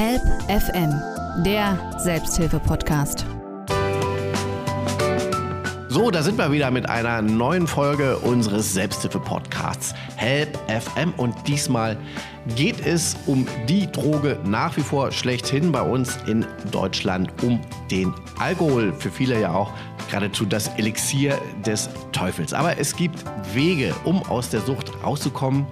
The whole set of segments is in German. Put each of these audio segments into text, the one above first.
Help FM, der Selbsthilfe-Podcast. So, da sind wir wieder mit einer neuen Folge unseres Selbsthilfe-Podcasts Help FM und diesmal geht es um die Droge nach wie vor schlechthin bei uns in Deutschland, um den Alkohol. Für viele ja auch geradezu das Elixier des Teufels. Aber es gibt Wege, um aus der Sucht rauszukommen.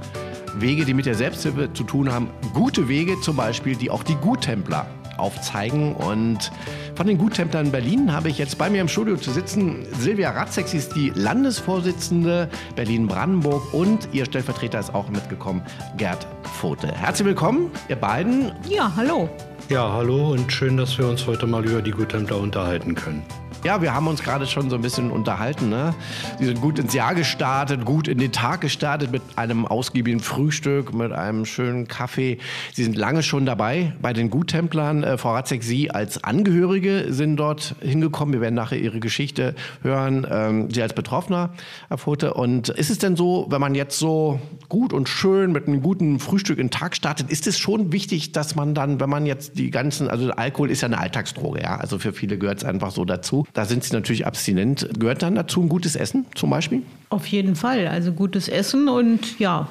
Wege, die mit der Selbsthilfe zu tun haben. Gute Wege zum Beispiel, die auch die Guttempler aufzeigen. Und von den Guttemplern in Berlin habe ich jetzt bei mir im Studio zu sitzen Silvia Ratzek. Sie ist die Landesvorsitzende Berlin-Brandenburg und ihr Stellvertreter ist auch mitgekommen, Gerd Pfote. Herzlich willkommen, ihr beiden. Ja, hallo. Ja, hallo und schön, dass wir uns heute mal über die Guttempler unterhalten können. Ja, wir haben uns gerade schon so ein bisschen unterhalten. Ne? Sie sind gut ins Jahr gestartet, gut in den Tag gestartet mit einem ausgiebigen Frühstück, mit einem schönen Kaffee. Sie sind lange schon dabei bei den Guttemplern. Äh, Frau Ratzek, Sie als Angehörige sind dort hingekommen. Wir werden nachher Ihre Geschichte hören. Ähm, Sie als Betroffener, Herr Fote. Und ist es denn so, wenn man jetzt so gut und schön mit einem guten Frühstück in den Tag startet, ist es schon wichtig, dass man dann, wenn man jetzt die ganzen, also Alkohol ist ja eine Alltagsdroge, ja, also für viele gehört es einfach so dazu, da sind sie natürlich abstinent. Gehört dann dazu ein gutes Essen zum Beispiel? Auf jeden Fall. Also gutes Essen und ja,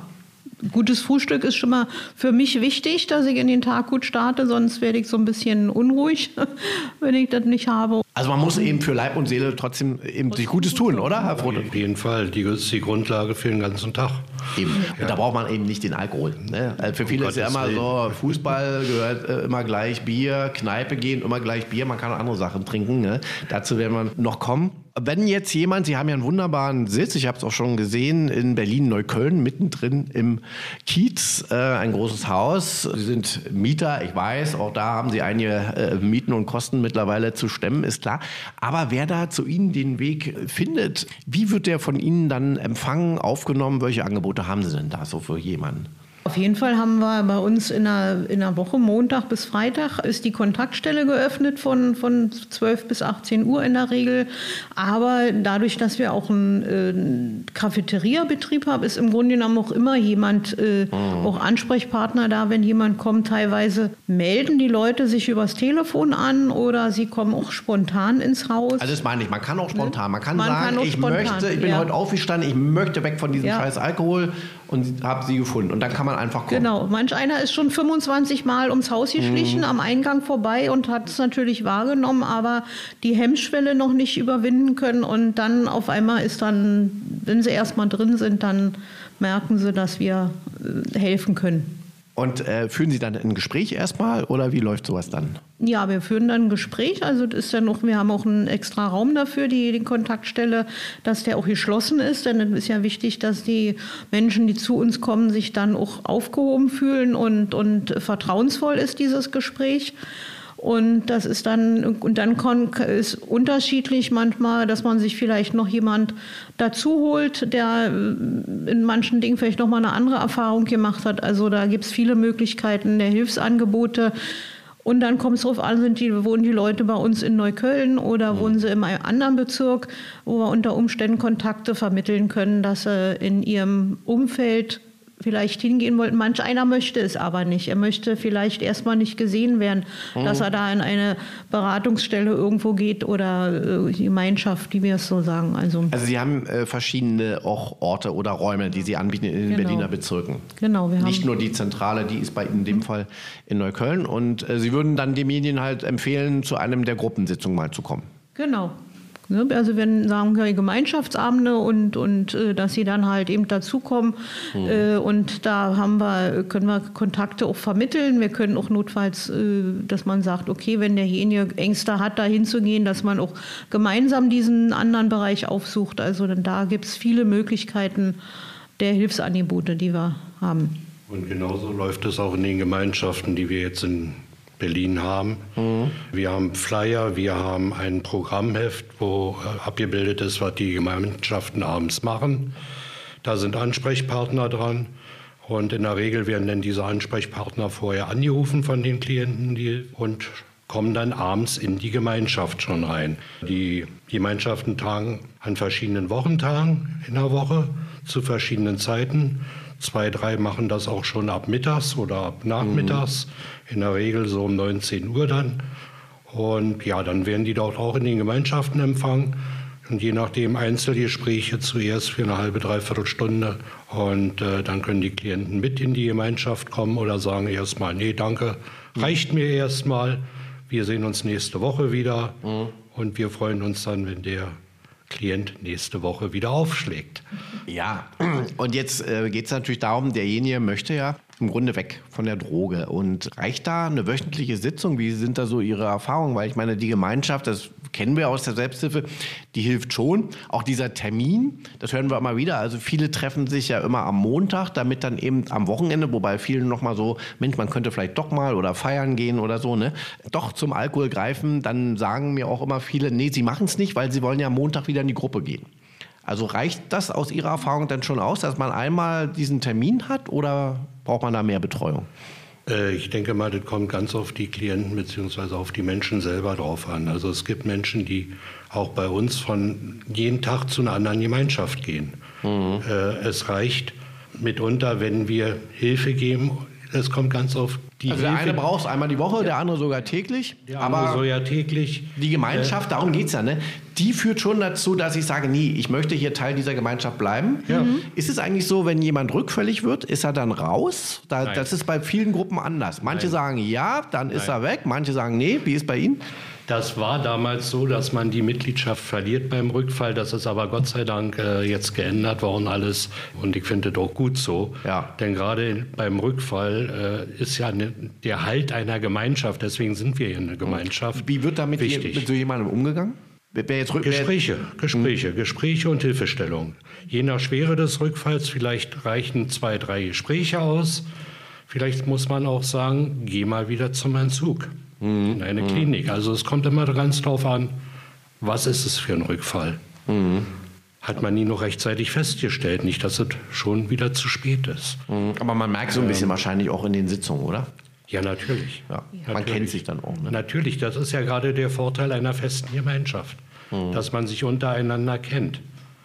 gutes Frühstück ist schon mal für mich wichtig, dass ich in den Tag gut starte, sonst werde ich so ein bisschen unruhig, wenn ich das nicht habe. Also man muss eben für Leib und Seele trotzdem eben sich Gutes tun, oder, Herr Frodo? Auf jeden Fall. Die ist die Grundlage für den ganzen Tag. Eben. Ja. Da braucht man eben nicht den Alkohol. Ne? Also für viele um ist ja immer so, Fußball gehört äh, immer gleich Bier, Kneipe gehen, immer gleich Bier, man kann auch andere Sachen trinken. Ne? Dazu werden wir noch kommen. Wenn jetzt jemand, Sie haben ja einen wunderbaren Sitz, ich habe es auch schon gesehen, in Berlin-Neukölln, mittendrin im Kiez, äh, ein großes Haus. Sie sind Mieter, ich weiß, auch da haben Sie einige äh, Mieten und Kosten mittlerweile zu stemmen, ist klar. Aber wer da zu Ihnen den Weg findet, wie wird der von Ihnen dann empfangen, aufgenommen? Welche Angebote haben Sie denn da so für jemanden? Auf jeden Fall haben wir bei uns in einer, in einer Woche, Montag bis Freitag, ist die Kontaktstelle geöffnet von, von 12 bis 18 Uhr in der Regel. Aber dadurch, dass wir auch einen, äh, Cafeteria-Betrieb haben, ist im Grunde genommen auch immer jemand, äh, mhm. auch Ansprechpartner da, wenn jemand kommt. Teilweise melden die Leute sich übers Telefon an oder sie kommen auch spontan ins Haus. Also das meine ich, man kann auch spontan. Man kann man sagen, kann ich spontan, möchte, ich bin ja. heute aufgestanden, ich möchte weg von diesem ja. scheiß Alkohol und habe sie gefunden. Und dann kann man einfach kommen. Genau, manch einer ist schon 25 Mal ums Haus geschlichen, mhm. am Eingang vorbei und hat es natürlich wahrgenommen, aber die Hemmschwelle noch nicht überwinden können. Und dann auf einmal ist dann, wenn sie erstmal drin sind, dann merken sie, dass wir äh, helfen können. Und äh, führen Sie dann ein Gespräch erstmal oder wie läuft sowas dann? Ja, wir führen dann ein Gespräch. Also das ist ja noch, wir haben auch einen extra Raum dafür, die, die Kontaktstelle, dass der auch geschlossen ist. Denn es ist ja wichtig, dass die Menschen, die zu uns kommen, sich dann auch aufgehoben fühlen und, und vertrauensvoll ist dieses Gespräch. Und das ist dann, und dann ist unterschiedlich manchmal, dass man sich vielleicht noch jemand dazu holt, der in manchen Dingen vielleicht nochmal eine andere Erfahrung gemacht hat. Also da gibt es viele Möglichkeiten der Hilfsangebote. Und dann kommt es darauf an, sind die, wohnen die Leute bei uns in Neukölln oder mhm. wohnen sie in einem anderen Bezirk, wo wir unter Umständen Kontakte vermitteln können, dass sie in ihrem Umfeld vielleicht hingehen wollten. Manch einer möchte es aber nicht. Er möchte vielleicht erstmal nicht gesehen werden, mhm. dass er da in eine Beratungsstelle irgendwo geht oder äh, Gemeinschaft, wie wir es so sagen. Also, also Sie haben äh, verschiedene auch Orte oder Räume, die Sie anbieten in den genau. Berliner Bezirken. Genau. Wir nicht nur die Zentrale, die ist bei Ihnen in dem Fall in Neukölln. Und äh, Sie würden dann den Medien halt empfehlen, zu einem der Gruppensitzungen mal zu kommen. Genau? Also wenn sagen wir Gemeinschaftsabende und, und äh, dass sie dann halt eben dazukommen. Mhm. Äh, und da haben wir, können wir Kontakte auch vermitteln. Wir können auch notfalls, äh, dass man sagt, okay, wenn derjenige Ängste hat, da hinzugehen, dass man auch gemeinsam diesen anderen Bereich aufsucht. Also dann da gibt es viele Möglichkeiten der Hilfsangebote, die wir haben. Und genauso läuft es auch in den Gemeinschaften, die wir jetzt in Berlin haben. Mhm. Wir haben Flyer, wir haben ein Programmheft, wo äh, abgebildet ist, was die Gemeinschaften abends machen. Da sind Ansprechpartner dran. Und in der Regel werden dann diese Ansprechpartner vorher angerufen von den Klienten die, und kommen dann abends in die Gemeinschaft schon rein. Die Gemeinschaften tagen an verschiedenen Wochentagen in der Woche zu verschiedenen Zeiten. Zwei, drei machen das auch schon ab mittags oder ab nachmittags, mhm. in der Regel so um 19 Uhr dann. Und ja, dann werden die dort auch in den Gemeinschaften empfangen. Und je nachdem Einzelgespräche zuerst für eine halbe, dreiviertel Stunde. Und äh, dann können die Klienten mit in die Gemeinschaft kommen oder sagen erstmal, nee, danke, reicht mir erstmal. Wir sehen uns nächste Woche wieder. Mhm. Und wir freuen uns dann, wenn der Klient nächste Woche wieder aufschlägt. Ja, und jetzt äh, geht es natürlich darum, derjenige möchte ja im Grunde weg von der Droge. Und reicht da eine wöchentliche Sitzung? Wie sind da so Ihre Erfahrungen? Weil ich meine, die Gemeinschaft, das kennen wir aus der Selbsthilfe, die hilft schon. Auch dieser Termin, das hören wir immer wieder. Also viele treffen sich ja immer am Montag, damit dann eben am Wochenende, wobei vielen nochmal so, Mensch, man könnte vielleicht doch mal oder feiern gehen oder so, ne? Doch zum Alkohol greifen. Dann sagen mir auch immer viele, nee, sie machen es nicht, weil sie wollen ja Montag wieder in die Gruppe gehen. Also reicht das aus Ihrer Erfahrung dann schon aus, dass man einmal diesen Termin hat oder braucht man da mehr Betreuung? Äh, ich denke mal, das kommt ganz auf die Klienten bzw. auf die Menschen selber drauf an. Also es gibt Menschen, die auch bei uns von jeden Tag zu einer anderen Gemeinschaft gehen. Mhm. Äh, es reicht mitunter, wenn wir Hilfe geben. Es kommt ganz auf die also der eine braucht es einmal die Woche, ja. der andere sogar täglich. Der aber soll ja täglich. Die Gemeinschaft, äh, darum geht es ja, ne? die führt schon dazu, dass ich sage, nee, ich möchte hier Teil dieser Gemeinschaft bleiben. Ja. Mhm. Ist es eigentlich so, wenn jemand rückfällig wird, ist er dann raus? Da, das ist bei vielen Gruppen anders. Manche Nein. sagen ja, dann Nein. ist er weg. Manche sagen nee. Wie ist bei Ihnen? Das war damals so, dass man die Mitgliedschaft verliert beim Rückfall. Das ist aber Gott sei Dank äh, jetzt geändert worden alles. Und ich finde das auch gut so. Ja. Denn gerade beim Rückfall äh, ist ja ne, der Halt einer Gemeinschaft. Deswegen sind wir hier eine Gemeinschaft. Wie wird damit wichtig. mit so jemandem umgegangen? Gespräche, Gespräche, hm. Gespräche und Hilfestellung. Je nach Schwere des Rückfalls vielleicht reichen zwei, drei Gespräche aus. Vielleicht muss man auch sagen, geh mal wieder zum Entzug mhm. in eine mhm. Klinik. Also es kommt immer ganz drauf an, was ist es für ein Rückfall. Mhm. Hat man nie noch rechtzeitig festgestellt, nicht, dass es schon wieder zu spät ist. Mhm. Aber man merkt so ein bisschen ähm, wahrscheinlich auch in den Sitzungen, oder? Ja, natürlich. Ja. natürlich. Man kennt sich dann auch. Ne? Natürlich, das ist ja gerade der Vorteil einer festen Gemeinschaft, mhm. dass man sich untereinander kennt.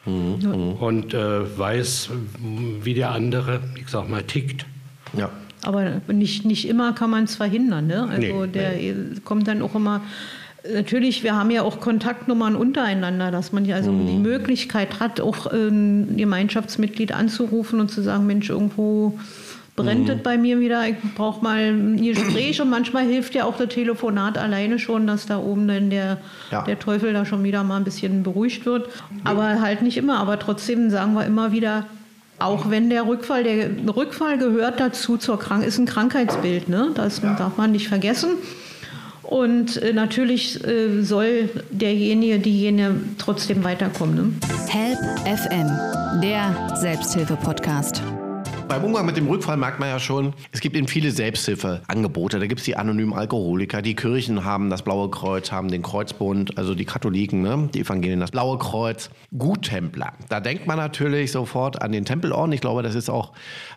Mhm. Und äh, weiß, wie der andere, ich sag mal, tickt. Ja. Aber nicht, nicht immer kann man es verhindern. Ne? Also nee, der nee. kommt dann auch immer. Natürlich, wir haben ja auch Kontaktnummern untereinander, dass man ja also mhm. die Möglichkeit hat, auch ein Gemeinschaftsmitglied anzurufen und zu sagen, Mensch, irgendwo brennt mhm. es bei mir wieder, ich brauche mal ein Gespräch und manchmal hilft ja auch der Telefonat alleine schon, dass da oben dann der, ja. der Teufel da schon wieder mal ein bisschen beruhigt wird. Aber halt nicht immer, aber trotzdem sagen wir immer wieder, auch wenn der Rückfall, der Rückfall gehört dazu zur Krank ist ein Krankheitsbild, ne? Das ja. darf man nicht vergessen. Und äh, natürlich äh, soll derjenige, diejenige trotzdem weiterkommen. Ne? Help FM, der Selbsthilfe-Podcast beim Umgang mit dem Rückfall merkt man ja schon, es gibt eben viele Selbsthilfeangebote. Da gibt es die anonymen Alkoholiker, die Kirchen haben das Blaue Kreuz, haben den Kreuzbund, also die Katholiken, ne? die Evangelien, das Blaue Kreuz, Guttempler. Da denkt man natürlich sofort an den Tempelorden. Ich glaube, das ist auch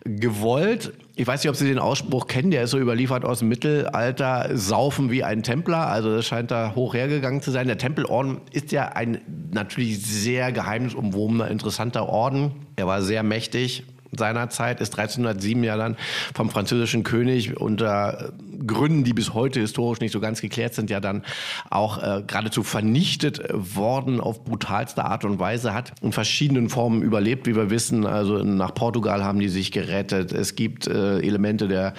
gewollt. Ich weiß nicht, ob Sie den Ausspruch kennen, der ist so überliefert aus dem Mittelalter, saufen wie ein Templer. Also das scheint da hoch hergegangen zu sein. Der Tempelorden ist ja ein natürlich sehr geheimnisumwobener, interessanter Orden. Er war sehr mächtig, seiner Zeit ist 1307 ja dann vom französischen König unter Gründen, die bis heute historisch nicht so ganz geklärt sind, ja dann auch äh, geradezu vernichtet worden auf brutalste Art und Weise, hat in verschiedenen Formen überlebt, wie wir wissen. Also nach Portugal haben die sich gerettet. Es gibt äh, Elemente der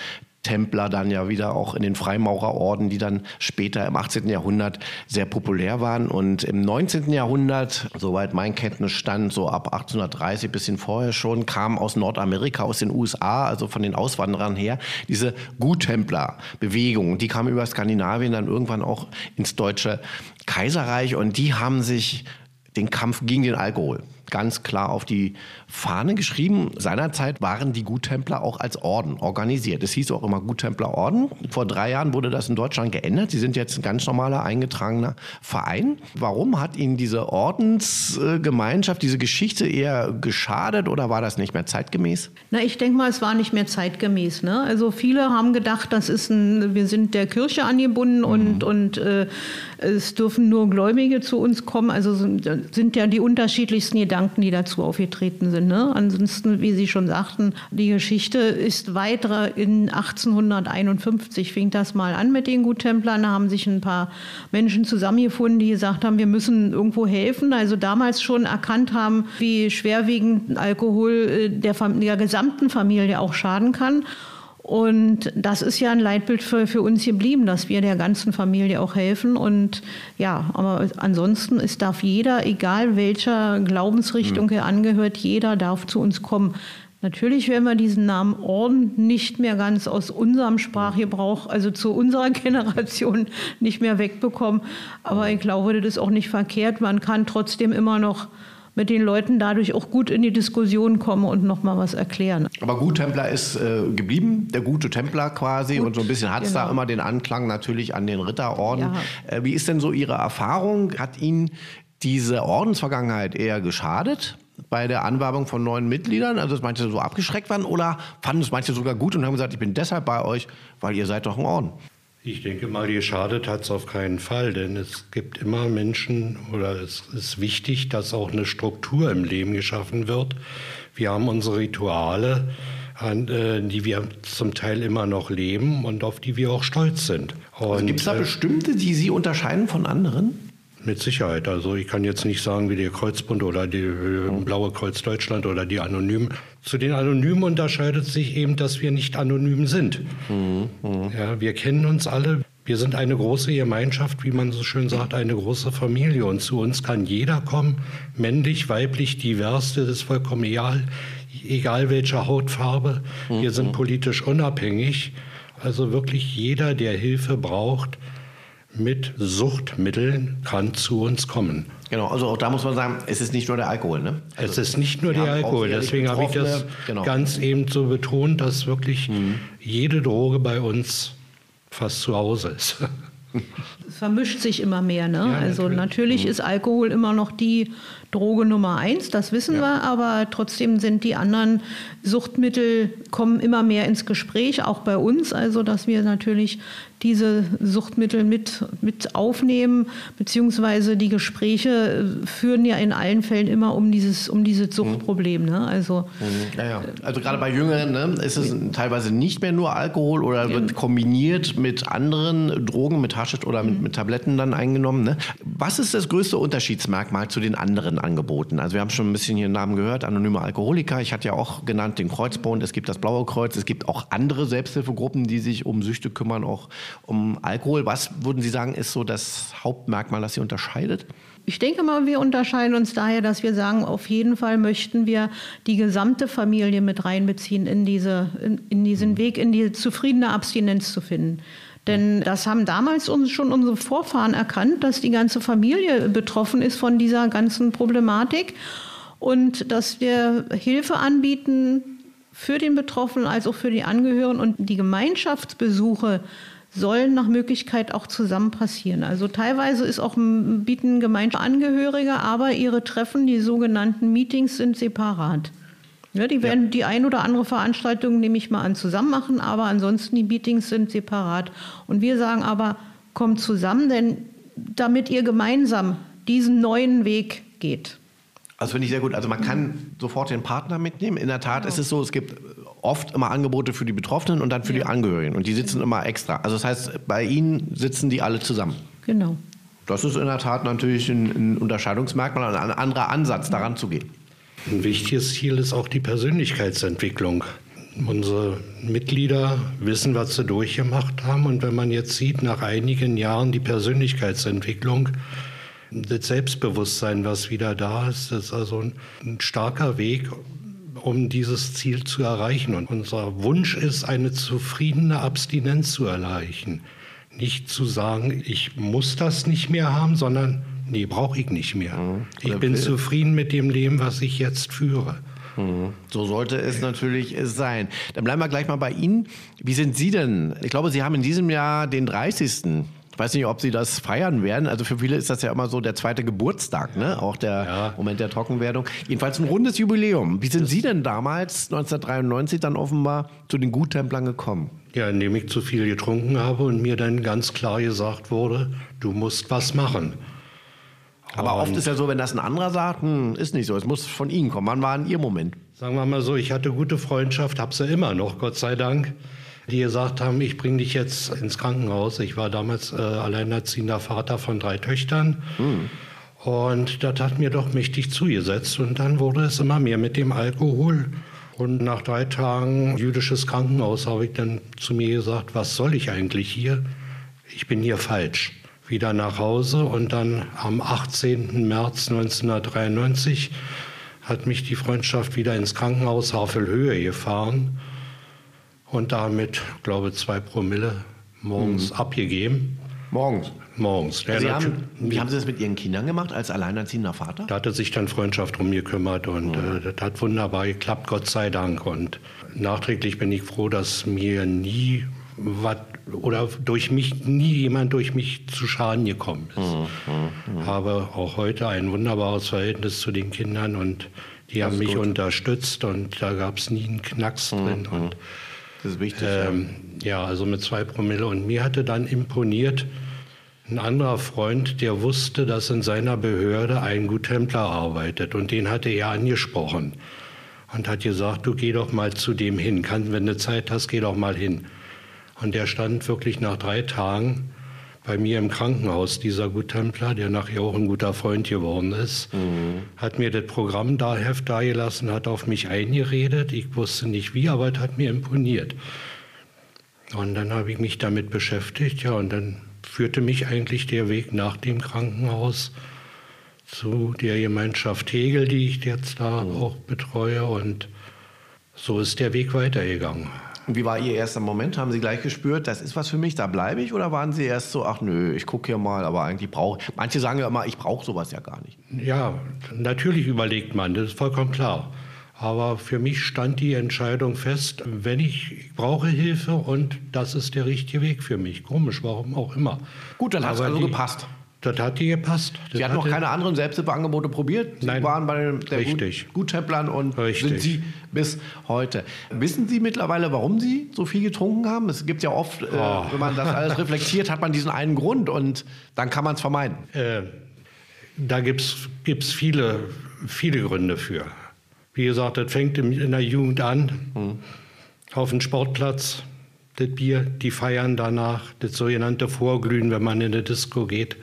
Templer dann ja wieder auch in den Freimaurerorden, die dann später im 18. Jahrhundert sehr populär waren. Und im 19. Jahrhundert, soweit mein Kenntnisstand, so ab 1830, bisschen vorher schon, kam aus Nordamerika, aus den USA, also von den Auswanderern her, diese Guttempler-Bewegung. Die kam über Skandinavien dann irgendwann auch ins Deutsche Kaiserreich und die haben sich den Kampf gegen den Alkohol ganz klar auf die Fahne geschrieben. Seinerzeit waren die Guttempler auch als Orden organisiert. Es hieß auch immer Guttemplerorden. Vor drei Jahren wurde das in Deutschland geändert. Sie sind jetzt ein ganz normaler eingetragener Verein. Warum hat Ihnen diese Ordensgemeinschaft, diese Geschichte eher geschadet oder war das nicht mehr zeitgemäß? Na, ich denke mal, es war nicht mehr zeitgemäß. Ne? Also viele haben gedacht, das ist ein, wir sind der Kirche angebunden mhm. und, und äh, es dürfen nur Gläubige zu uns kommen. Also sind, sind ja die unterschiedlichsten Gedanken Gedanken, die dazu aufgetreten sind. Ne? Ansonsten, wie Sie schon sagten, die Geschichte ist weitere in 1851 fing das mal an mit den Guttemplern. Da haben sich ein paar Menschen zusammengefunden, die gesagt haben, wir müssen irgendwo helfen. Also damals schon erkannt haben, wie schwerwiegend Alkohol äh, der, der gesamten Familie auch schaden kann. Und das ist ja ein Leitbild für, für uns geblieben, dass wir der ganzen Familie auch helfen. Und ja, aber ansonsten ist, darf jeder, egal welcher Glaubensrichtung er angehört, jeder darf zu uns kommen. Natürlich werden wir diesen Namen Orden nicht mehr ganz aus unserem Sprachgebrauch, also zu unserer Generation, nicht mehr wegbekommen. Aber ich glaube, das ist auch nicht verkehrt. Man kann trotzdem immer noch mit den Leuten dadurch auch gut in die Diskussion kommen und noch mal was erklären. Aber Guttempler ist äh, geblieben, der gute Templer quasi gut, und so ein bisschen hat es genau. da immer den Anklang natürlich an den Ritterorden. Ja. Äh, wie ist denn so Ihre Erfahrung? Hat Ihnen diese Ordensvergangenheit eher geschadet? bei der Anwerbung von neuen Mitgliedern, also dass manche so abgeschreckt waren oder fanden es manche sogar gut und haben gesagt, ich bin deshalb bei euch, weil ihr seid doch ein Orden? Ich denke mal, geschadet hat es auf keinen Fall, denn es gibt immer Menschen oder es ist wichtig, dass auch eine Struktur im Leben geschaffen wird. Wir haben unsere Rituale, an, äh, die wir zum Teil immer noch leben und auf die wir auch stolz sind. Also gibt es da äh, bestimmte, die Sie unterscheiden von anderen? Mit Sicherheit. Also ich kann jetzt nicht sagen, wie der Kreuzbund oder die äh, Blaue Kreuz Deutschland oder die Anonymen. Zu den Anonymen unterscheidet sich eben, dass wir nicht anonym sind. Mhm. Ja, wir kennen uns alle. Wir sind eine große Gemeinschaft, wie man so schön sagt, eine große Familie. Und zu uns kann jeder kommen, männlich, weiblich, divers, das ist vollkommen egal, egal welche Hautfarbe. Mhm. Wir sind politisch unabhängig. Also wirklich jeder, der Hilfe braucht, mit Suchtmitteln kann zu uns kommen. Genau, also auch da muss man sagen, es ist nicht nur der Alkohol. Ne? Also es ist nicht nur der Alkohol. Deswegen habe ich das genau. ganz eben so betont, dass wirklich mhm. jede Droge bei uns fast zu Hause ist. Es vermischt sich immer mehr. Ne? Ja, also natürlich, natürlich mhm. ist Alkohol immer noch die Droge Nummer eins, das wissen ja. wir, aber trotzdem sind die anderen Suchtmittel, kommen immer mehr ins Gespräch, auch bei uns. Also dass wir natürlich diese Suchtmittel mit, mit aufnehmen, beziehungsweise die Gespräche führen ja in allen Fällen immer um dieses, um dieses mhm. Suchtproblem. Ne? Also, mhm. ja, ja. also gerade bei Jüngeren ne, ist es teilweise nicht mehr nur Alkohol oder wird kombiniert mit anderen Drogen, mit Haschisch oder mit, mhm. mit Tabletten dann eingenommen. Ne? Was ist das größte Unterschiedsmerkmal zu den anderen Angeboten? Also wir haben schon ein bisschen hier Namen gehört, anonyme Alkoholiker. Ich hatte ja auch genannt den Kreuzbund, es gibt das Blaue Kreuz, es gibt auch andere Selbsthilfegruppen, die sich um Süchte kümmern, auch um Alkohol. Was würden Sie sagen, ist so das Hauptmerkmal, das Sie unterscheidet? Ich denke mal, wir unterscheiden uns daher, dass wir sagen, auf jeden Fall möchten wir die gesamte Familie mit reinbeziehen in, diese, in, in diesen mhm. Weg, in die zufriedene Abstinenz zu finden. Denn das haben damals uns schon unsere Vorfahren erkannt, dass die ganze Familie betroffen ist von dieser ganzen Problematik und dass wir Hilfe anbieten für den Betroffenen als auch für die Angehörigen und die Gemeinschaftsbesuche sollen nach Möglichkeit auch zusammen passieren. Also teilweise ist auch bieten Gemeinschaftsangehörige, aber ihre Treffen, die sogenannten Meetings, sind separat. Ja, die werden ja. die ein oder andere Veranstaltung, nehme ich mal an, zusammen machen, aber ansonsten die Meetings sind separat. Und wir sagen aber, kommt zusammen, denn damit ihr gemeinsam diesen neuen Weg geht. Also finde ich sehr gut. Also man kann sofort den Partner mitnehmen. In der Tat genau. ist es so, es gibt oft immer Angebote für die Betroffenen und dann für ja. die Angehörigen. Und die sitzen immer extra. Also das heißt, bei Ihnen sitzen die alle zusammen. Genau. Das ist in der Tat natürlich ein, ein Unterscheidungsmerkmal, ein anderer Ansatz, daran zu gehen. Ein wichtiges Ziel ist auch die Persönlichkeitsentwicklung. Unsere Mitglieder wissen, was sie durchgemacht haben. Und wenn man jetzt sieht, nach einigen Jahren die Persönlichkeitsentwicklung, das Selbstbewusstsein, was wieder da ist, ist also ein, ein starker Weg, um dieses Ziel zu erreichen. Und unser Wunsch ist, eine zufriedene Abstinenz zu erreichen. Nicht zu sagen, ich muss das nicht mehr haben, sondern nee, brauche ich nicht mehr. Mhm. Ich bin zufrieden mit dem Leben, was ich jetzt führe. Mhm. So sollte es natürlich sein. Dann bleiben wir gleich mal bei Ihnen. Wie sind Sie denn? Ich glaube, Sie haben in diesem Jahr den 30. Ich weiß nicht, ob Sie das feiern werden. Also für viele ist das ja immer so der zweite Geburtstag, ne? auch der ja. Moment der Trockenwerdung. Jedenfalls ein rundes Jubiläum. Wie sind Sie denn damals, 1993, dann offenbar zu den Guttemplern gekommen? Ja, indem ich zu viel getrunken habe und mir dann ganz klar gesagt wurde, du musst was machen. Aber oft Und- ist ja so, wenn das ein anderer sagt, hm, ist nicht so, es muss von Ihnen kommen. Wann war denn Ihr Moment? Sagen wir mal so, ich hatte gute Freundschaft, habe sie immer noch, Gott sei Dank, die gesagt haben, ich bringe dich jetzt ins Krankenhaus. Ich war damals äh, alleinerziehender Vater von drei Töchtern. Und das hat mir doch mächtig zugesetzt. Und dann wurde es immer mehr mit dem Alkohol. Und nach drei Tagen jüdisches Krankenhaus habe ich dann zu mir gesagt, was soll ich eigentlich hier? Ich bin hier falsch. Wieder nach Hause und dann am 18. März 1993 hat mich die Freundschaft wieder ins Krankenhaus Havelhöhe gefahren und damit, glaube ich, zwei Promille morgens abgegeben. Morgens. Morgens. Ja, Sie natu- haben, wie haben Sie das mit Ihren Kindern gemacht als alleinerziehender Vater? da hatte sich dann Freundschaft drum gekümmert und äh, das hat wunderbar geklappt, Gott sei Dank. Und nachträglich bin ich froh, dass mir nie was oder durch mich nie jemand durch mich zu Schaden gekommen ist. Habe auch heute ein wunderbares Verhältnis zu den Kindern und die haben mich unterstützt und da gab es nie einen Knacks drin. Und Das ist wichtig. ja. ähm, ja, also mit zwei Promille. Und mir hatte dann imponiert ein anderer Freund, der wusste, dass in seiner Behörde ein Guttempler arbeitet. Und den hatte er angesprochen und hat gesagt, du geh doch mal zu dem hin. Kann, wenn du Zeit hast, geh doch mal hin. Und der stand wirklich nach drei Tagen bei mir im Krankenhaus, dieser Guttempler, der nachher auch ein guter Freund geworden ist, hat mir das Programm da Heft dagelassen, hat auf mich eingeredet. Ich wusste nicht wie, aber es hat mir imponiert. Und dann habe ich mich damit beschäftigt, ja, und dann führte mich eigentlich der Weg nach dem Krankenhaus zu der Gemeinschaft Hegel, die ich jetzt da auch betreue. Und so ist der Weg weitergegangen. Und wie war Ihr erster Moment? Haben Sie gleich gespürt, das ist was für mich, da bleibe ich? Oder waren Sie erst so, ach nö, ich gucke hier mal, aber eigentlich brauche Manche sagen ja immer, ich brauche sowas ja gar nicht. Ja, natürlich überlegt man, das ist vollkommen klar. Aber für mich stand die Entscheidung fest, wenn ich, ich brauche Hilfe und das ist der richtige Weg für mich. Komisch, warum auch immer. Gut, dann hat's Aber also die- gepasst. Das hat dir gepasst. Das Sie hatten noch keine anderen Selbsthilfeangebote probiert? Sie Nein. waren bei der Richtig. Gut und Richtig. sind Sie bis heute. Wissen Sie mittlerweile, warum Sie so viel getrunken haben? Es gibt ja oft, äh, Oh. wenn man das alles reflektiert, hat man diesen einen Grund und dann kann man es vermeiden. Äh, da gibt es viele, viele Gründe für. Wie gesagt, das fängt im- in der Jugend an. Auf dem Sportplatz, das Bier, die feiern danach, das sogenannte Vorglühen, wenn man in eine Disco geht.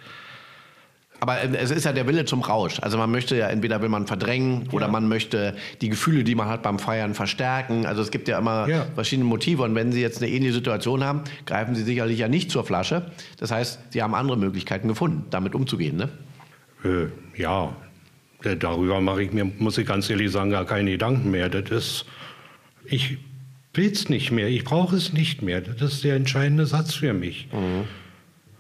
Aber äh, es ist ja der Wille zum Rausch. Also man möchte ja, entweder will man verdrängen oder man möchte die Gefühle, die man hat beim Feiern, verstärken. Also es gibt ja immer Ja. verschiedene Motive. Und wenn Sie jetzt eine ähnliche Situation haben, greifen Sie sicherlich ja nicht zur Flasche. Das heißt, Sie haben andere Möglichkeiten gefunden, damit umzugehen. Ne? Äh, ja, äh, darüber mache ich mir, muss ich ganz ehrlich sagen, gar keine Gedanken mehr. Das ist, ich will es nicht mehr, ich brauche es nicht mehr. Das ist der entscheidende Satz für mich.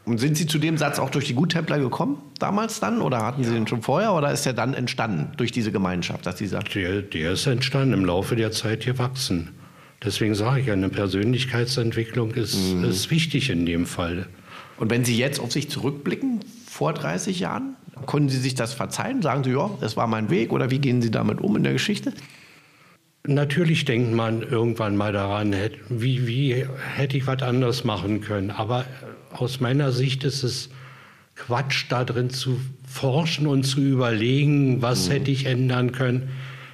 Und sind Sie zu dem Satz auch durch die Guttempler gekommen, damals dann? Oder hatten Sie den schon vorher? Oder ist der dann entstanden durch diese Gemeinschaft, dass Sie sagen, Der, der ist entstanden, im Laufe der Zeit gewachsen. Deswegen sage ich, eine Persönlichkeitsentwicklung ist, ist wichtig in dem Fall. Und wenn Sie jetzt auf sich zurückblicken, vor 30 Jahren, konnten Sie sich das verzeihen? Sagen Sie, ja, das war mein Weg? Oder wie gehen Sie damit um in der Geschichte? Natürlich denkt man irgendwann mal daran, wie, wie hätte ich was anderes machen können. Aber äh, aus meiner Sicht ist es Quatsch, da drin zu forschen und zu überlegen, was hätte ich ändern können.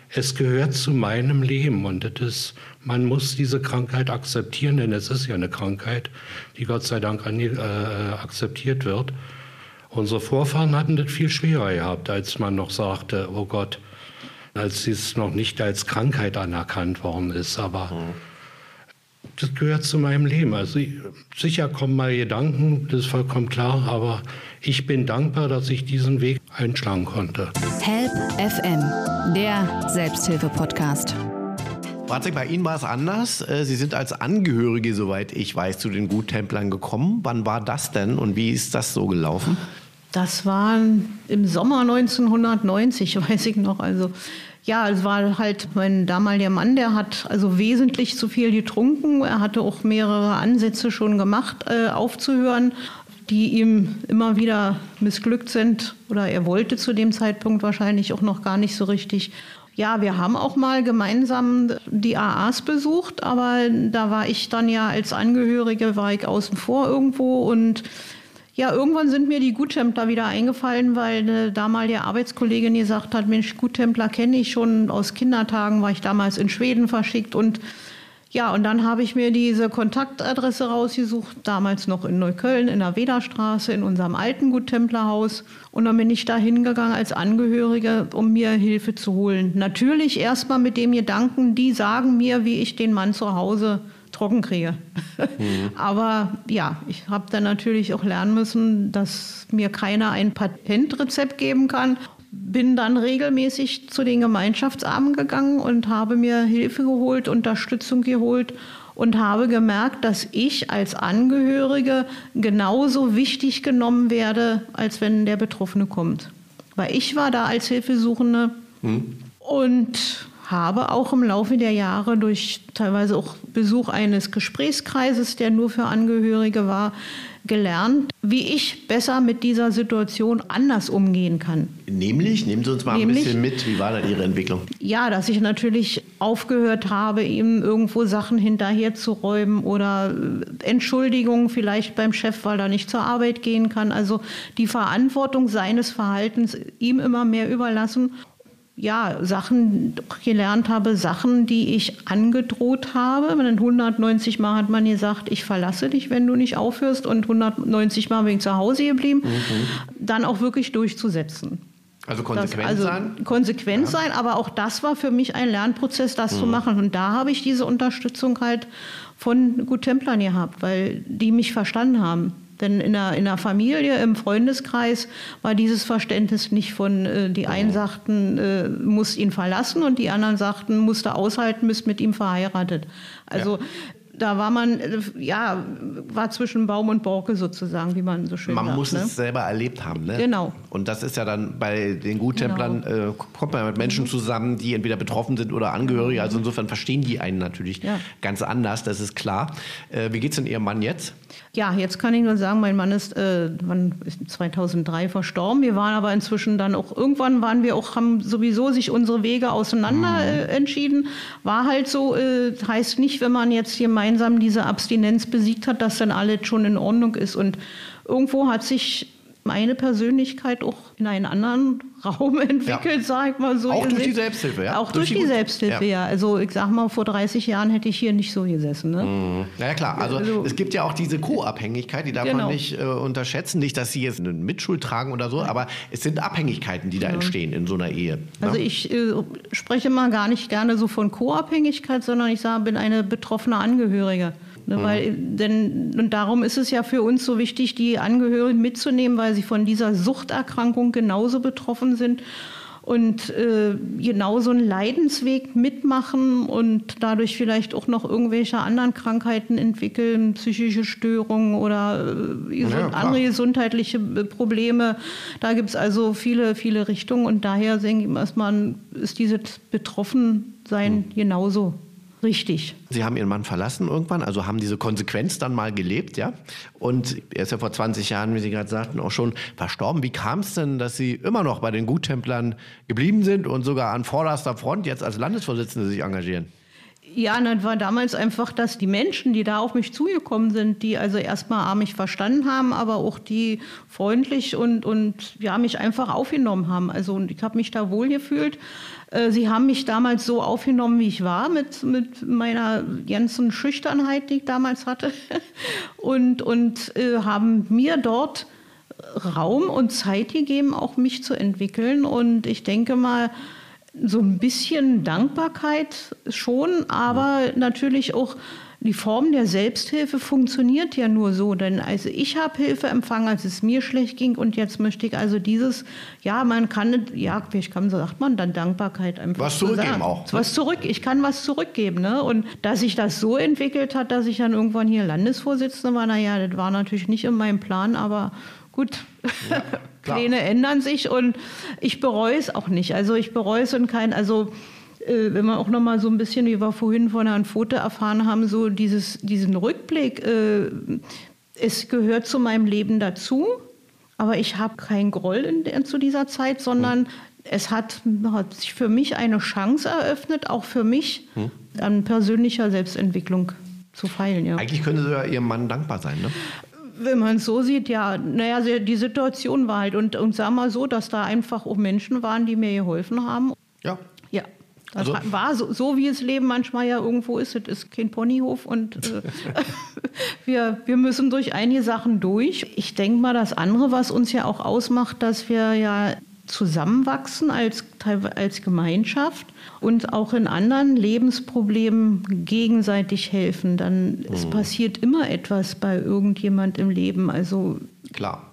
Es gehört zu meinem Leben und das ist, man muss diese Krankheit akzeptieren, denn es ist ja eine Krankheit, die Gott sei Dank an, äh, akzeptiert wird. Unsere Vorfahren hatten das viel schwerer gehabt, als man noch sagte, oh Gott, als es noch nicht als Krankheit anerkannt worden ist. Aber das gehört zu meinem Leben. Also ich- sicher kommen mal Gedanken, das ist vollkommen klar, aber ich bin dankbar, dass ich diesen Weg einschlagen konnte. Help FM, der Selbsthilfe-Podcast. Bratzek, bei Ihnen war es anders. Äh, Sie sind als Angehörige, soweit ich weiß, zu den Guttemplern gekommen. Wann war das denn und wie ist das so gelaufen? Das war im Sommer 1990, weiß ich noch. Also ja, es war halt mein damaliger Mann, der hat also wesentlich zu viel getrunken. Er hatte auch mehrere Ansätze schon gemacht, äh, aufzuhören, die ihm immer wieder missglückt sind. Oder er wollte zu dem Zeitpunkt wahrscheinlich auch noch gar nicht so richtig. Ja, wir haben auch mal gemeinsam die AAs besucht, aber da war ich dann ja als Angehörige, war ich außen vor irgendwo und Ja, irgendwann sind mir die Guttempler wieder eingefallen, weil eine damalige Arbeitskollegin gesagt hat, Mensch, Guttempler kenne ich schon aus Kindertagen, war ich damals in Schweden verschickt und ja, und dann habe ich mir diese Kontaktadresse rausgesucht, damals noch in Neukölln, in der Wederstraße, in unserem alten Guttemplerhaus. Und dann bin ich da hingegangen als Angehörige, um mir Hilfe zu holen. Natürlich erstmal mit dem Gedanken, die sagen mir, wie ich den Mann zu Hause trocken kriege. Mhm. Aber ja, ich habe dann natürlich auch lernen müssen, dass mir keiner ein Patentrezept geben kann bin dann regelmäßig zu den Gemeinschaftsabenden gegangen und habe mir Hilfe geholt, Unterstützung geholt und habe gemerkt, dass ich als Angehörige genauso wichtig genommen werde, als wenn der Betroffene kommt. Weil ich war da als Hilfesuchende hm. und habe auch im Laufe der Jahre durch teilweise auch Besuch eines Gesprächskreises, der nur für Angehörige war, gelernt, wie ich besser mit dieser Situation anders umgehen kann. Nämlich, nehmen Sie uns mal Nämlich, ein bisschen mit, wie war da Ihre Entwicklung? Ja, dass ich natürlich aufgehört habe, ihm irgendwo Sachen hinterherzuräumen oder Entschuldigungen vielleicht beim Chef, weil er nicht zur Arbeit gehen kann. Also die Verantwortung seines Verhaltens ihm immer mehr überlassen ja, Sachen gelernt habe, Sachen, die ich angedroht habe. 190 Mal hat man gesagt, ich verlasse dich, wenn du nicht aufhörst und 190 Mal bin ich zu Hause geblieben, mhm. dann auch wirklich durchzusetzen. Also konsequent das, also sein? Konsequent ja. sein, aber auch das war für mich ein Lernprozess, das mhm. zu machen. Und da habe ich diese Unterstützung halt von Gut Templern gehabt, weil die mich verstanden haben. Denn in der, in der Familie, im Freundeskreis war dieses Verständnis nicht von, äh, die einen sagten, äh, muss ihn verlassen und die anderen sagten, musste aushalten, bist mit ihm verheiratet. Also ja da war man, ja, war zwischen Baum und Borke sozusagen, wie man so schön man sagt. Man muss ne? es selber erlebt haben, ne? Genau. Und das ist ja dann bei den Guttemplern, genau. äh, kommt man mit Menschen zusammen, die entweder betroffen sind oder Angehörige. Also insofern verstehen die einen natürlich ja. ganz anders, das ist klar. Äh, wie geht es denn Ihrem Mann jetzt? Ja, jetzt kann ich nur sagen, mein Mann ist, äh, ist 2003 verstorben. Wir waren aber inzwischen dann auch, irgendwann waren wir auch, haben sowieso sich unsere Wege auseinander mhm. äh, entschieden. War halt so, äh, heißt nicht, wenn man jetzt gemeinsam diese Abstinenz besiegt hat, dass dann alles schon in Ordnung ist. Und irgendwo hat sich meine Persönlichkeit auch in einen anderen Raum entwickelt, ja. sag ich mal so. Auch durch die Selbsthilfe, ja? Auch durch, durch die, die, Selbsthilfe, ja. ja. Also ich sag mal, vor 30 Jahren hätte ich hier nicht so gesessen. Ne? Mhm. Ja, klar. Also, also, es gibt ja auch diese Co-Abhängigkeit, die darf genau. man nicht äh, unterschätzen. Nicht, dass Sie jetzt eine Mitschuld tragen oder so, aber es sind Abhängigkeiten, die da entstehen in so einer Ehe. Ne? Also ich äh, spreche mal gar nicht gerne so von Co-Abhängigkeit, sondern ich sage, bin eine betroffene Angehörige. Ne, mhm. weil, denn, und darum ist es ja für uns so wichtig, die Angehörigen mitzunehmen, weil sie von dieser Suchterkrankung genauso betroffen sind und äh, genauso einen Leidensweg mitmachen und dadurch vielleicht auch noch irgendwelche anderen Krankheiten entwickeln, psychische Störungen oder äh, ja, andere gesundheitliche äh, Probleme. Da gibt es also viele, viele Richtungen und daher denke ich erstmal, ist dieses Betroffensein mhm. genauso Richtig. Sie haben Ihren Mann verlassen irgendwann, also haben diese Konsequenz dann mal gelebt, ja? Und er ist ja vor 20 Jahren, wie Sie gerade sagten, auch schon verstorben. Wie kam es denn, dass Sie immer noch bei den Guttemplern geblieben sind und sogar an vorderster Front jetzt als Landesvorsitzende sich engagieren? Ja, das war damals einfach, dass die Menschen, die da auf mich zugekommen sind, die also erstmal mich verstanden haben, aber auch die freundlich und, und ja, mich einfach aufgenommen haben. Also ich habe mich da wohl gefühlt. Äh, sie haben mich damals so aufgenommen, wie ich war, mit, mit meiner ganzen Schüchternheit, die ich damals hatte. Und, und äh, haben mir dort Raum und Zeit gegeben, auch mich zu entwickeln. Und ich denke mal, so ein bisschen Dankbarkeit schon, aber natürlich auch die Form der Selbsthilfe funktioniert ja nur so, denn also ich habe Hilfe empfangen, als es mir schlecht ging und jetzt möchte ich also dieses, ja, man kann, ja, wie kann, sagt man dann Dankbarkeit einfach. Was zurückgeben sagen. auch. Ne? Was zurück, ich kann was zurückgeben, ne? Und dass sich das so entwickelt hat, dass ich dann irgendwann hier Landesvorsitzende war, naja, das war natürlich nicht in meinem Plan, aber gut. Ja, Pläne ändern sich und ich bereue es auch nicht. Also ich bereue es und kein, also äh, wenn wir auch noch mal so ein bisschen, wie wir vorhin von Herrn Fote erfahren haben, so dieses, diesen Rückblick, äh, es gehört zu meinem Leben dazu, aber ich habe keinen Groll in, in, zu dieser Zeit, sondern hm. es hat, hat, sich für mich eine Chance eröffnet, auch für mich hm. an persönlicher Selbstentwicklung zu feilen. Ja. Eigentlich könnte ja Ihrem Mann dankbar sein, ne? Wenn man es so sieht, ja, naja, die Situation war halt und, und sag mal so, dass da einfach auch Menschen waren, die mir geholfen haben. Ja. Ja. Das also, war so, so, wie es Leben manchmal ja irgendwo ist. Es ist kein Ponyhof und äh, wir, wir müssen durch einige Sachen durch. Ich denke mal, das andere, was uns ja auch ausmacht, dass wir ja zusammenwachsen als, als Gemeinschaft und auch in anderen Lebensproblemen gegenseitig helfen. Dann mhm. es passiert immer etwas bei irgendjemand im Leben. Also klar.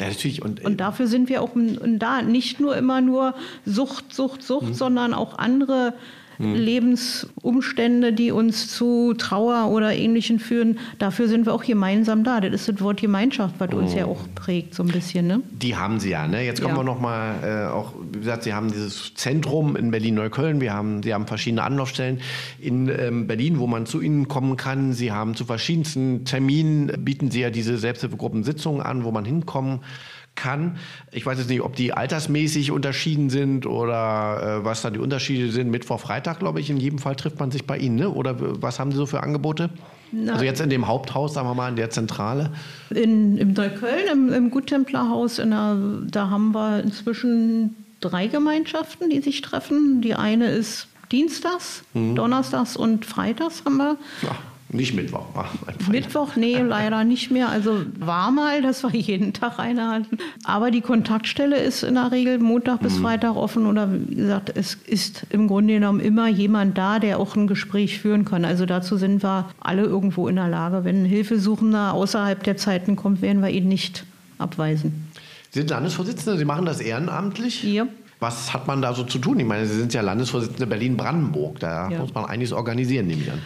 Ja, natürlich. Und, und dafür sind wir auch da. Nicht nur immer nur Sucht, Sucht, Sucht, mhm. sondern auch andere hm. Lebensumstände, die uns zu Trauer oder Ähnlichem führen, dafür sind wir auch gemeinsam da. Das ist das Wort Gemeinschaft, was uns ja oh. auch prägt, so ein bisschen. Ne? Die haben Sie ja. Ne? Jetzt kommen ja. wir nochmal, äh, auch, wie gesagt, Sie haben dieses Zentrum in Berlin-Neukölln, wir haben, Sie haben verschiedene Anlaufstellen in ähm, Berlin, wo man zu Ihnen kommen kann. Sie haben zu verschiedensten Terminen, bieten Sie ja diese Selbsthilfegruppensitzungen an, wo man hinkommen kann kann. Ich weiß jetzt nicht, ob die altersmäßig unterschieden sind oder äh, was da die Unterschiede sind. Mittwoch, Freitag, glaube ich, in jedem Fall trifft man sich bei Ihnen. Ne? Oder was haben Sie so für Angebote? Nein. Also jetzt in dem Haupthaus, sagen wir mal, in der Zentrale? In, Im Neukölln, im, im Guttemplerhaus, der, da haben wir inzwischen drei Gemeinschaften, die sich treffen. Die eine ist Dienstags, mhm. Donnerstags und Freitags haben wir. Ja. Nicht Mittwoch. Ach, Mittwoch, nee, leider nicht mehr. Also war mal, dass wir jeden Tag eine hatten. Aber die Kontaktstelle ist in der Regel Montag bis mhm. Freitag offen. Oder wie gesagt, es ist im Grunde genommen immer jemand da, der auch ein Gespräch führen kann. Also dazu sind wir alle irgendwo in der Lage. Wenn ein Hilfesuchender außerhalb der Zeiten kommt, werden wir ihn nicht abweisen. Sie sind Landesvorsitzende, Sie machen das ehrenamtlich? Ja. Was hat man da so zu tun? Ich meine, Sie sind ja Landesvorsitzende Berlin-Brandenburg. Da ja. muss man einiges organisieren, nehme ich an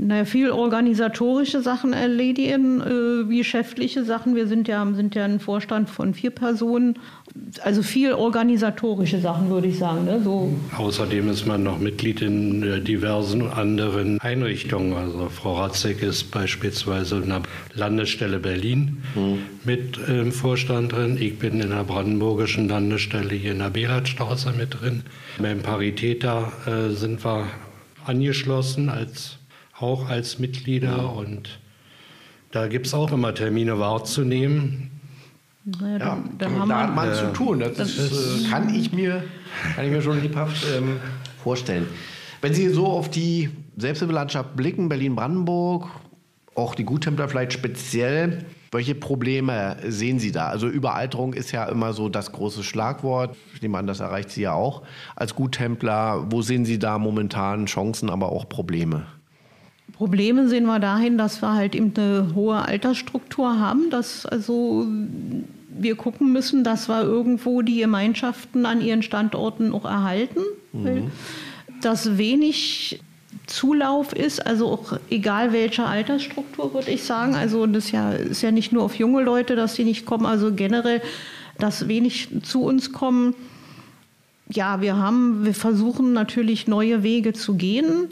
naja, viel organisatorische Sachen erledigen, äh, wie geschäftliche Sachen. Wir sind ja, sind ja ein Vorstand von vier Personen. Also viel organisatorische Sachen, würde ich sagen. Ne? So. Außerdem ist man noch Mitglied in äh, diversen anderen Einrichtungen. Also Frau Ratzek ist beispielsweise in der Landesstelle Berlin mhm. mit im ähm, Vorstand drin. Ich bin in der brandenburgischen Landesstelle hier in der Belatstraße mit drin. Beim Paritäter äh, sind wir angeschlossen als auch als Mitglieder und da gibt es auch immer Termine wahrzunehmen. Naja, ja, da, da, da hat man äh, zu tun. Das, das ist, äh, kann, ich mir, kann ich mir schon lebhaft ähm, vorstellen. Wenn Sie so auf die Selbsthilfelandschaft blicken, Berlin-Brandenburg, auch die Guttempler vielleicht speziell, welche Probleme sehen Sie da? Also Überalterung ist ja immer so das große Schlagwort. Ich nehme an, das erreicht Sie ja auch als Guttempler. Wo sehen Sie da momentan Chancen, aber auch Probleme? Probleme sehen wir dahin, dass wir halt eben eine hohe Altersstruktur haben, dass also wir gucken müssen, dass wir irgendwo die Gemeinschaften an ihren Standorten auch erhalten. Mhm. Dass wenig Zulauf ist, also auch egal welcher Altersstruktur, würde ich sagen. Also das ist ja, ist ja nicht nur auf junge Leute, dass sie nicht kommen, also generell, dass wenig zu uns kommen. Ja, wir haben, wir versuchen natürlich neue Wege zu gehen.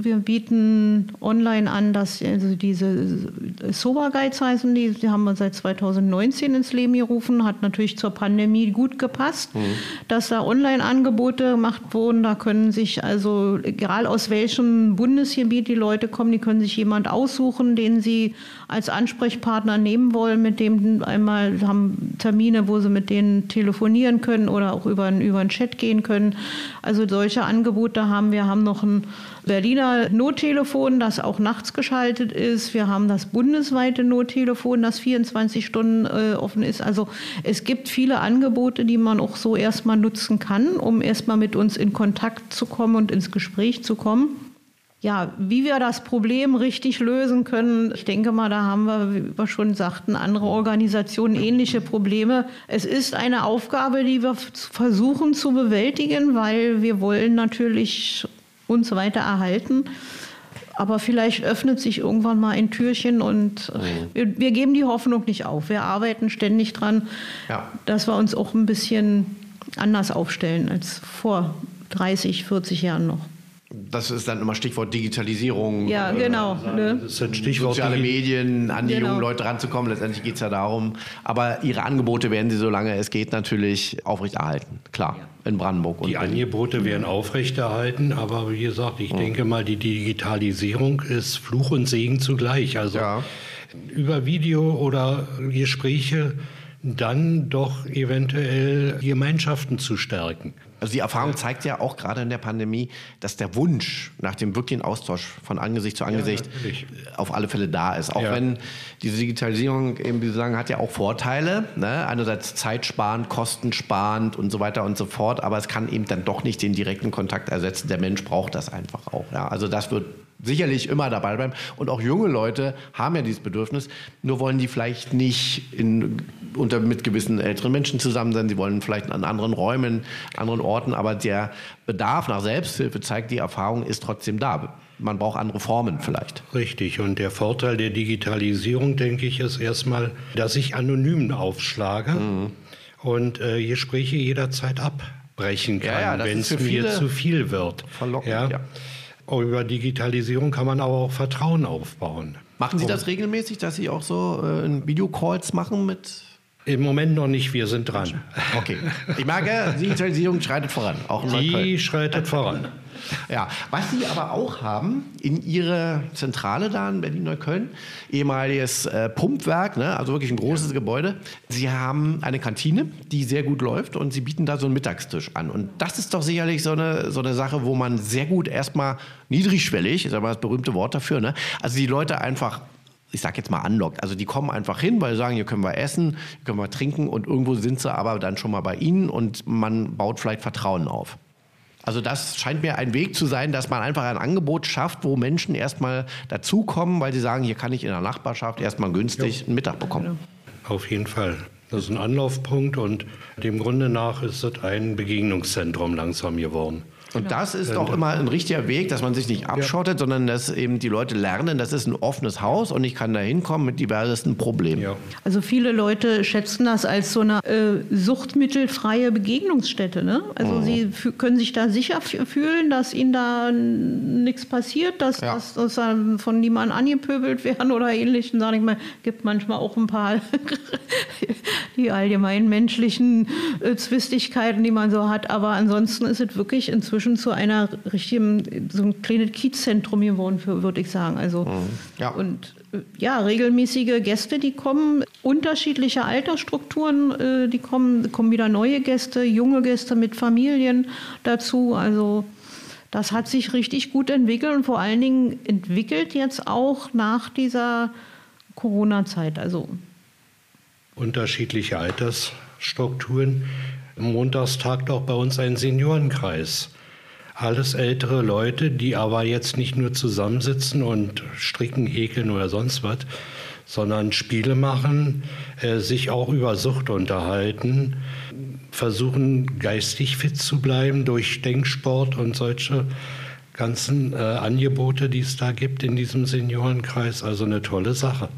Wir bieten online an, dass also diese Sober Guides heißen, die, die haben wir seit 2019 ins Leben gerufen, hat natürlich zur Pandemie gut gepasst, mhm. dass da Online-Angebote gemacht wurden. Da können sich also, egal aus welchem Bundesgebiet die Leute kommen, die können sich jemand aussuchen, den sie als Ansprechpartner nehmen wollen, mit dem einmal haben Termine, wo sie mit denen telefonieren können oder auch über, über einen Chat gehen können. Also solche Angebote haben wir, haben noch ein Berliner Nottelefon, das auch nachts geschaltet ist. Wir haben das bundesweite Nottelefon, das 24 Stunden äh, offen ist. Also es gibt viele Angebote, die man auch so erstmal nutzen kann, um erstmal mit uns in Kontakt zu kommen und ins Gespräch zu kommen. Ja, wie wir das Problem richtig lösen können, ich denke mal, da haben wir, wie wir schon sagten, andere Organisationen ähnliche Probleme. Es ist eine Aufgabe, die wir versuchen zu bewältigen, weil wir wollen natürlich uns weiter erhalten. Aber vielleicht öffnet sich irgendwann mal ein Türchen und mhm. wir, wir, geben die Hoffnung nicht auf. Wir arbeiten ständig dran, ja. dass wir uns auch ein bisschen anders aufstellen als vor 30, 40 Jahren noch. Das ist dann immer Stichwort Digitalisierung. Ja, äh, genau. Ne? Das sind Stichwort soziale Medien, an die genau. jungen Leute ranzukommen. Letztendlich geht es ja darum. Aber Ihre Angebote werden Sie, solange es geht, natürlich aufrechterhalten. Klar, ja. in Brandenburg. Die Angebote werden aufrechterhalten. Aber wie gesagt, ich ja. denke mal, die Digitalisierung ist Fluch und Segen zugleich. Also ja. über Video oder Gespräche dann doch eventuell Gemeinschaften zu stärken. Also die Erfahrung zeigt ja auch gerade in der Pandemie, dass der Wunsch nach dem wirklichen Austausch von Angesicht zu Angesicht ja, auf alle Fälle da ist. Auch ja. wenn diese Digitalisierung eben, wie Sie sagen, hat ja auch Vorteile. Ne? Einerseits zeitsparend, kostensparend und so weiter und so fort. Aber es kann eben dann doch nicht den direkten Kontakt ersetzen. Der Mensch braucht das einfach auch. Ja? Also das wird sicherlich immer dabei bleiben. Und auch junge Leute haben ja dieses Bedürfnis, nur wollen die vielleicht nicht in, unter, mit gewissen älteren Menschen zusammen sein. Sie wollen vielleicht an anderen Räumen, anderen Orten, aber der Bedarf nach Selbsthilfe zeigt, die Erfahrung ist trotzdem da. Man braucht andere Formen vielleicht. Richtig. Und der Vorteil der Digitalisierung, denke ich, ist erstmal, dass ich anonym aufschlage mhm. und äh, Gespräche jederzeit abbrechen kann, ja, ja, wenn es mir zu viel wird. Verlockend, ja. ja. Über Digitalisierung kann man aber auch Vertrauen aufbauen. Machen Sie das regelmäßig, dass Sie auch so äh, Videocalls machen mit im Moment noch nicht, wir sind dran. Okay. Ich merke, Digitalisierung schreitet voran. Auch in Die schreitet voran. Ja, was Sie aber auch haben in Ihrer Zentrale da in Berlin-Neukölln, ehemaliges äh, Pumpwerk, ne, also wirklich ein großes ja. Gebäude. Sie haben eine Kantine, die sehr gut läuft und Sie bieten da so einen Mittagstisch an. Und das ist doch sicherlich so eine, so eine Sache, wo man sehr gut erstmal niedrigschwellig, ist aber das berühmte Wort dafür, ne, also die Leute einfach ich sag jetzt mal anlockt. Also die kommen einfach hin, weil sie sagen, hier können wir essen, hier können wir trinken und irgendwo sind sie aber dann schon mal bei ihnen und man baut vielleicht Vertrauen auf. Also das scheint mir ein Weg zu sein, dass man einfach ein Angebot schafft, wo Menschen erstmal dazukommen, weil sie sagen, hier kann ich in der Nachbarschaft erstmal günstig einen Mittag bekommen. Auf jeden Fall. Das ist ein Anlaufpunkt und dem Grunde nach ist es ein Begegnungszentrum langsam geworden. Und genau. das ist doch immer ein richtiger Weg, dass man sich nicht abschottet, ja. sondern dass eben die Leute lernen, das ist ein offenes Haus und ich kann da hinkommen mit diversesten Problemen. Ja. Also viele Leute schätzen das als so eine äh, suchtmittelfreie Begegnungsstätte. Ne? Also mhm. sie können sich da sicher fühlen, dass ihnen da nichts passiert, dass, ja. dass, dass von niemandem angepöbelt werden oder ähnlichen. Sag ich mal, gibt manchmal auch ein paar die allgemeinen menschlichen äh, Zwistigkeiten, die man so hat. Aber ansonsten ist es wirklich inzwischen inzwischen zu einer richtigen, so ein kleines Kiezzentrum geworden, würde ich sagen. Also, mhm. ja. Und äh, ja, regelmäßige Gäste, die kommen, unterschiedliche Altersstrukturen, äh, die kommen, kommen wieder neue Gäste, junge Gäste mit Familien dazu. Also das hat sich richtig gut entwickelt und vor allen Dingen entwickelt jetzt auch nach dieser Corona-Zeit. Also unterschiedliche Altersstrukturen. Montags tagt auch bei uns ein Seniorenkreis alles ältere Leute, die aber jetzt nicht nur zusammensitzen und stricken, häkeln oder sonst was, sondern Spiele machen, äh, sich auch über Sucht unterhalten, versuchen geistig fit zu bleiben durch Denksport und solche ganzen äh, Angebote, die es da gibt in diesem Seniorenkreis. Also eine tolle Sache.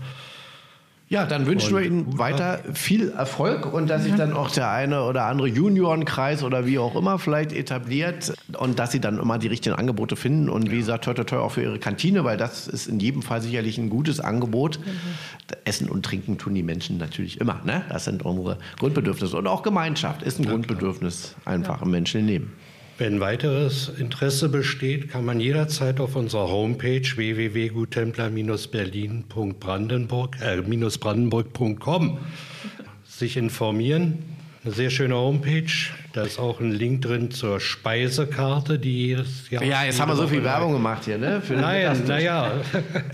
Ja, dann wünschen wir Ihnen weiter viel Erfolg und dass sich dann auch der eine oder andere Juniorenkreis oder wie auch immer vielleicht etabliert und dass Sie dann immer die richtigen Angebote finden und wie gesagt, toi, toi, toi auch für Ihre Kantine, weil das ist in jedem Fall sicherlich ein gutes Angebot. Mhm. Essen und Trinken tun die Menschen natürlich immer. Ne? Das sind unsere Grundbedürfnisse und auch Gemeinschaft ist ein ja, Grundbedürfnis einfach ja. im Menschenleben. Wenn weiteres Interesse besteht, kann man jederzeit auf unserer Homepage www.guttempler-berlin.brandenburg-brandenburg.com äh, sich informieren. Eine sehr schöne Homepage. Da ist auch ein Link drin zur Speisekarte, die jedes Jahr. Ja, jetzt haben wir so viel Werbung gemacht hier, ne? Für Nein, naja.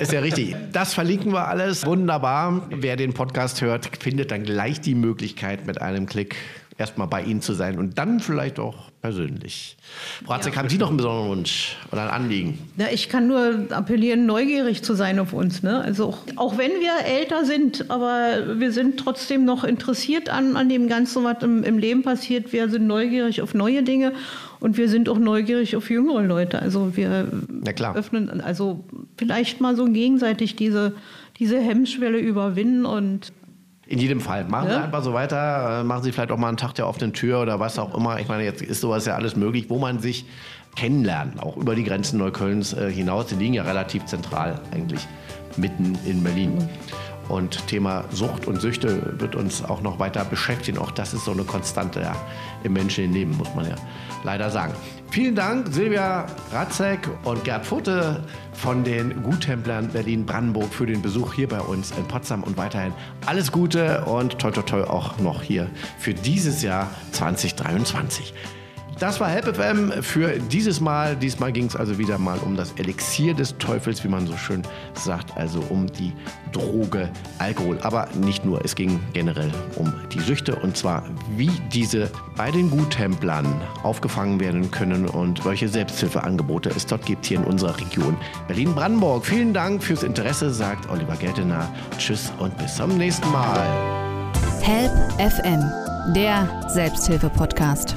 Ist ja richtig. Das verlinken wir alles. Wunderbar. Wer den Podcast hört, findet dann gleich die Möglichkeit, mit einem Klick erstmal bei Ihnen zu sein und dann vielleicht auch persönlich. Frau Hatzek, ja. haben Sie noch einen besonderen Wunsch oder ein Anliegen? Ja, ich kann nur appellieren, neugierig zu sein auf uns. Ne? Also auch, auch, wenn wir älter sind, aber wir sind trotzdem noch interessiert an, an dem Ganzen, was im, im Leben passiert. Wir sind neugierig auf neue Dinge und wir sind auch neugierig auf jüngere Leute. Also wir öffnen, also vielleicht mal so gegenseitig diese, diese Hemmschwelle überwinden und in jedem Fall. Machen ja? Sie einfach so weiter. Äh, machen Sie vielleicht auch mal einen Tag der offenen Tür oder was auch immer. Ich meine, jetzt ist sowas ja alles möglich, wo man sich kennenlernt, auch über die Grenzen Neuköllns äh, hinaus. Die liegen ja relativ zentral eigentlich mitten in Berlin. Und Thema Sucht und Süchte wird uns auch noch weiter beschäftigen. Auch das ist so eine Konstante ja, im menschlichen Leben, muss man ja leider sagen. Vielen Dank, Silvia Ratzek und Gerd Futte von den Guttemplern Berlin-Brandenburg für den Besuch hier bei uns in Potsdam und weiterhin alles Gute und toi toi toi auch noch hier für dieses Jahr 2023. Das war Help FM für dieses Mal. Diesmal ging es also wieder mal um das Elixier des Teufels, wie man so schön sagt, also um die Droge Alkohol. Aber nicht nur, es ging generell um die Süchte und zwar, wie diese bei den Guttemplern aufgefangen werden können und welche Selbsthilfeangebote es dort gibt hier in unserer Region Berlin-Brandenburg. Vielen Dank fürs Interesse, sagt Oliver Geltener. Tschüss und bis zum nächsten Mal. Help FM, der Selbsthilfe-Podcast.